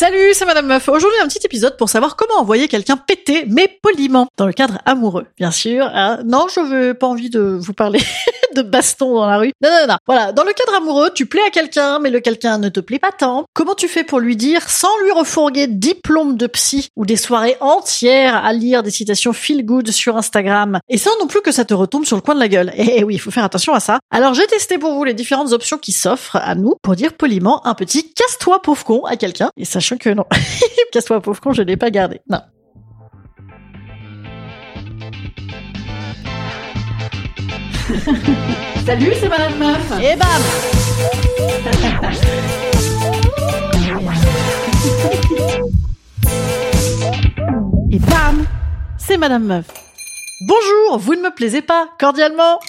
Salut, c'est Madame Meuf. Aujourd'hui, un petit épisode pour savoir comment envoyer quelqu'un péter, mais poliment, dans le cadre amoureux, bien sûr. hein. non, je veux pas envie de vous parler de baston dans la rue. Non, non, non. Voilà, dans le cadre amoureux, tu plais à quelqu'un, mais le quelqu'un ne te plaît pas tant. Comment tu fais pour lui dire, sans lui refourguer diplôme de psy ou des soirées entières à lire des citations feel good sur Instagram, et sans non plus que ça te retombe sur le coin de la gueule. Eh oui, il faut faire attention à ça. Alors, j'ai testé pour vous les différentes options qui s'offrent à nous pour dire poliment un petit casse-toi pauvre con à quelqu'un, et que non, casse-toi pauvre con, je l'ai pas gardé. Non. Salut, c'est Madame Meuf. Et bam Et bam C'est Madame Meuf. Bonjour, vous ne me plaisez pas, cordialement.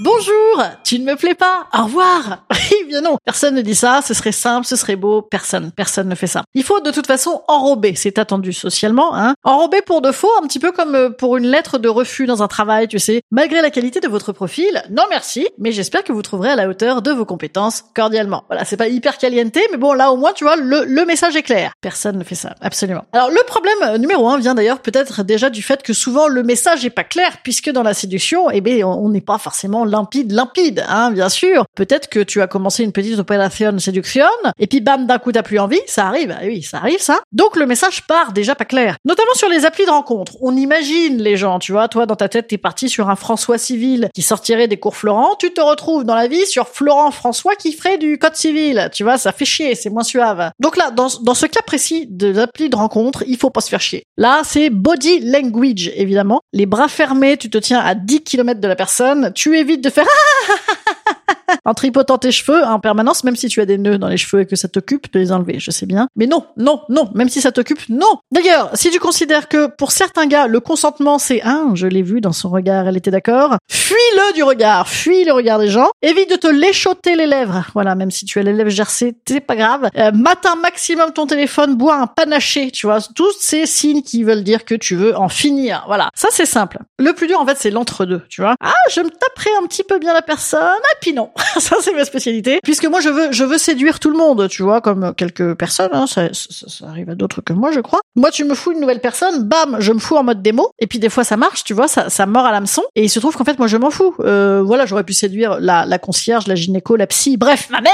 Bonjour, tu ne me plais pas. Au revoir. Bien non, personne ne dit ça, ce serait simple, ce serait beau, personne, personne ne fait ça. Il faut de toute façon enrober, c'est attendu socialement, hein. Enrober pour de faux, un petit peu comme euh, pour une lettre de refus dans un travail, tu sais. Malgré la qualité de votre profil, non merci, mais j'espère que vous trouverez à la hauteur de vos compétences cordialement. Voilà, c'est pas hyper caliente, mais bon, là au moins, tu vois, le, le message est clair. Personne ne fait ça, absolument. Alors le problème euh, numéro un vient d'ailleurs peut-être déjà du fait que souvent le message est pas clair, puisque dans la séduction, eh on on n'est pas forcément limpide, limpide, hein, bien sûr. Peut-être que tu as commencé une petite opération séduction, et puis bam, d'un coup t'as plus envie, ça arrive, eh oui, ça arrive ça. Donc le message part déjà pas clair. Notamment sur les applis de rencontre. On imagine les gens, tu vois, toi dans ta tête t'es parti sur un François civil qui sortirait des cours Florent, tu te retrouves dans la vie sur Florent François qui ferait du code civil, tu vois, ça fait chier, c'est moins suave. Donc là, dans, dans ce cas précis de l'appli de rencontre, il faut pas se faire chier. Là, c'est body language, évidemment. Les bras fermés, tu te tiens à 10 km de la personne, tu évites de faire en tripotant tes cheveux en permanence, même si tu as des nœuds dans les cheveux et que ça t'occupe de les enlever, je sais bien. Mais non, non, non, même si ça t'occupe, non. D'ailleurs, si tu considères que pour certains gars, le consentement c'est un, je l'ai vu dans son regard, elle était d'accord, fuis-le du regard, fuis le regard des gens, évite de te léchoter les lèvres. Voilà, même si tu as les lèvres gercées, c'est pas grave. Euh, matin maximum ton téléphone, bois un panaché, tu vois, tous ces signes qui veulent dire que tu veux en finir. Voilà, ça c'est simple. Le plus dur en fait, c'est l'entre-deux, tu vois. Ah, je me taperai un petit peu bien la personne, et puis non. ça c'est ma spécialité. Puisque moi je veux, je veux séduire tout le monde, tu vois, comme quelques personnes, hein, ça, ça- arrive à d'autres que moi, je crois. Moi, tu me fous une nouvelle personne, bam, je me fous en mode démo. Et puis des fois ça marche, tu vois, ça, ça mord à l'hameçon. Et il se trouve qu'en fait moi je m'en fous. Euh, voilà, j'aurais pu séduire la, la concierge, la gynéco, la psy, bref, ma mère.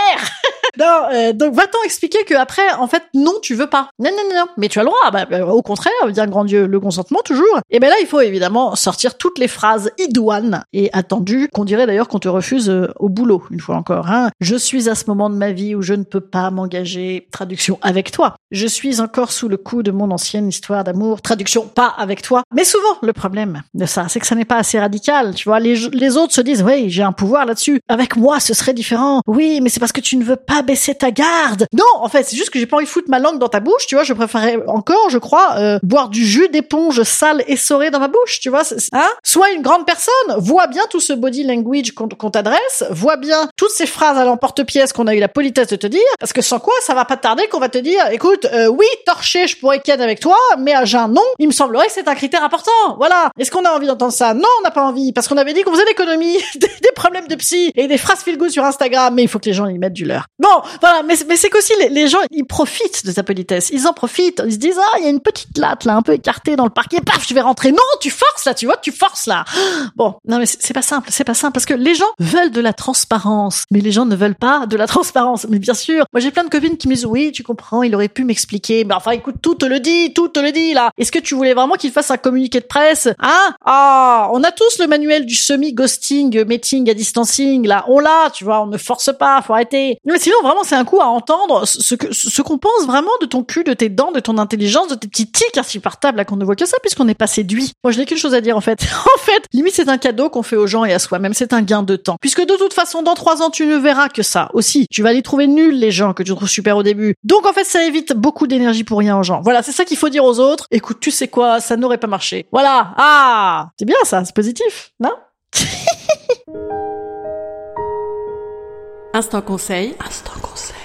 Non, euh, donc va-t'en expliquer que après, en fait, non, tu veux pas. Non, non, non, non. Mais tu as le droit. Bah, bah, au contraire, bien grand Dieu, le consentement toujours. Et ben là, il faut évidemment sortir toutes les phrases idoines et attendues qu'on dirait d'ailleurs qu'on te refuse euh, au boulot une fois encore. Hein. Je suis à ce moment de ma vie où je ne peux pas m'engager. Traduction avec toi. Je suis encore sous le coup de mon ancienne histoire d'amour. Traduction pas avec toi. Mais souvent, le problème de ça, c'est que ça n'est pas assez radical. Tu vois, les autres se disent, oui, j'ai un pouvoir là-dessus. Avec moi, ce serait différent. Oui, mais c'est parce que tu ne veux pas baisser ta garde. Non, en fait, c'est juste que j'ai pas envie de foutre ma langue dans ta bouche. Tu vois, je préférerais encore, je crois, euh, boire du jus d'éponge sale essoré dans ma bouche. Tu vois, hein? Sois une grande personne. Vois bien tout ce body language qu'on t'adresse. Vois bien toutes ces phrases à l'emporte-pièce qu'on a eu la politesse de te dire. Parce que sans quoi, ça va pas tarder qu'on va te dire, écoute, euh, oui, torché, je pourrais ken avec toi, mais à jeun, non. Il me semblerait que c'est un critère important. Voilà. Est-ce qu'on a envie d'entendre ça? Non, on n'a pas envie, parce qu'on avait dit qu'on faisait l'économie des, des problèmes de psy et des phrases feel good sur Instagram, mais il faut que les gens y mettent du leur. Bon, voilà, mais, mais c'est qu'aussi les, gens, ils profitent de ta politesse. Ils en profitent. Ils se disent, ah, il y a une petite latte là, un peu écartée dans le parquet. Paf, je vais rentrer. Non, tu forces là, tu vois, tu forces là. Bon, non mais c'est pas simple, c'est pas simple parce que les gens veulent de la transparence, mais les gens ne veulent pas de la transparence. Mais bien sûr, moi j'ai plein de copines qui me disent oui, tu comprends, il aurait pu m'expliquer. Mais enfin, écoute, tout te le dit, tout te le dit là. Est-ce que tu voulais vraiment qu'il fasse un communiqué de presse Hein? Ah, on a tous le manuel du semi ghosting, meeting à distancing là. On l'a, tu vois, on ne force pas, faut arrêter. Mais sinon vraiment c'est un coup à entendre ce que ce qu'on pense vraiment de ton cul, de tes dents, de ton intelligence, de tes petits tics insupportables là qu'on ne voit que ça puisqu'on n'est pas séduit. Moi je n'ai qu'une chose à dire en fait. en fait, limite c'est un cadeau qu'on fait aux gens et à soi-même, c'est un gain de temps. Puisque de toute façon dans trois ans tu ne verras que ça aussi. Tu vas les trouver nuls les gens que tu trouves super au début. Donc en fait ça évite beaucoup d'énergie pour rien aux gens. Voilà, c'est ça qu'il faut dire aux autres. Écoute, tu sais quoi, ça n'aurait pas marché. Voilà. Ah, c'est bien ça, c'est positif, non? Instant conseil. Instant conseil.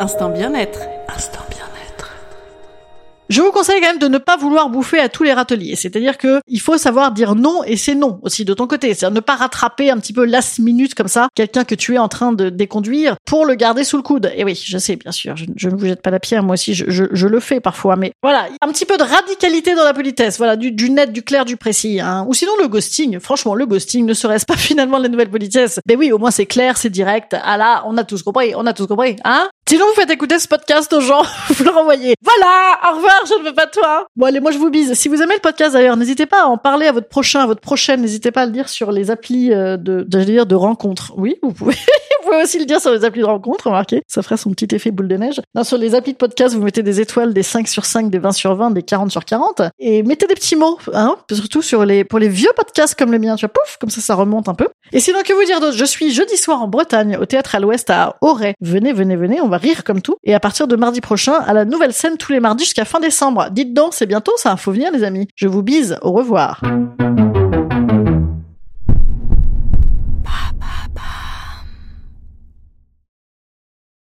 Instant bien-être. Je vous conseille quand même de ne pas vouloir bouffer à tous les râteliers. C'est-à-dire que il faut savoir dire non et c'est non aussi de ton côté. C'est-à-dire ne pas rattraper un petit peu last minute comme ça quelqu'un que tu es en train de déconduire pour le garder sous le coude. Et oui, je sais, bien sûr, je, ne vous jette pas la pierre. Moi aussi, je, le fais parfois. Mais voilà, un petit peu de radicalité dans la politesse. Voilà, du, du net, du clair, du précis. Hein. Ou sinon le ghosting. Franchement, le ghosting ne serait-ce pas finalement la nouvelle politesse? Ben oui, au moins c'est clair, c'est direct. Ah là, on a tous compris, on a tous compris, hein? Sinon, vous faites écouter ce podcast aux gens, vous le renvoyez. Voilà, au revoir, je ne veux pas de toi. Bon, allez, moi je vous bise. Si vous aimez le podcast d'ailleurs, n'hésitez pas à en parler à votre prochain, à votre prochaine. N'hésitez pas à le dire sur les applis euh, de, j'allais dire, de rencontres. Oui, vous pouvez. vous pouvez aussi le dire sur les applis de rencontres, remarquez. Ça ferait son petit effet boule de neige. Sur les applis de podcast, vous mettez des étoiles, des 5 sur 5, des 20 sur 20, des 40 sur 40. Et mettez des petits mots, hein. Surtout sur les, pour les vieux podcasts comme le mien, tu vois, pouf, comme ça, ça remonte un peu. Et sinon, que vous dire d'autre? Je suis jeudi soir en Bretagne, au théâtre à l'ouest à Auray. Venez, venez, venez, on va rire comme tout. Et à partir de mardi prochain, à la nouvelle scène tous les mardis jusqu'à fin décembre. Dites donc, c'est bientôt ça, faut venir les amis. Je vous bise, au revoir.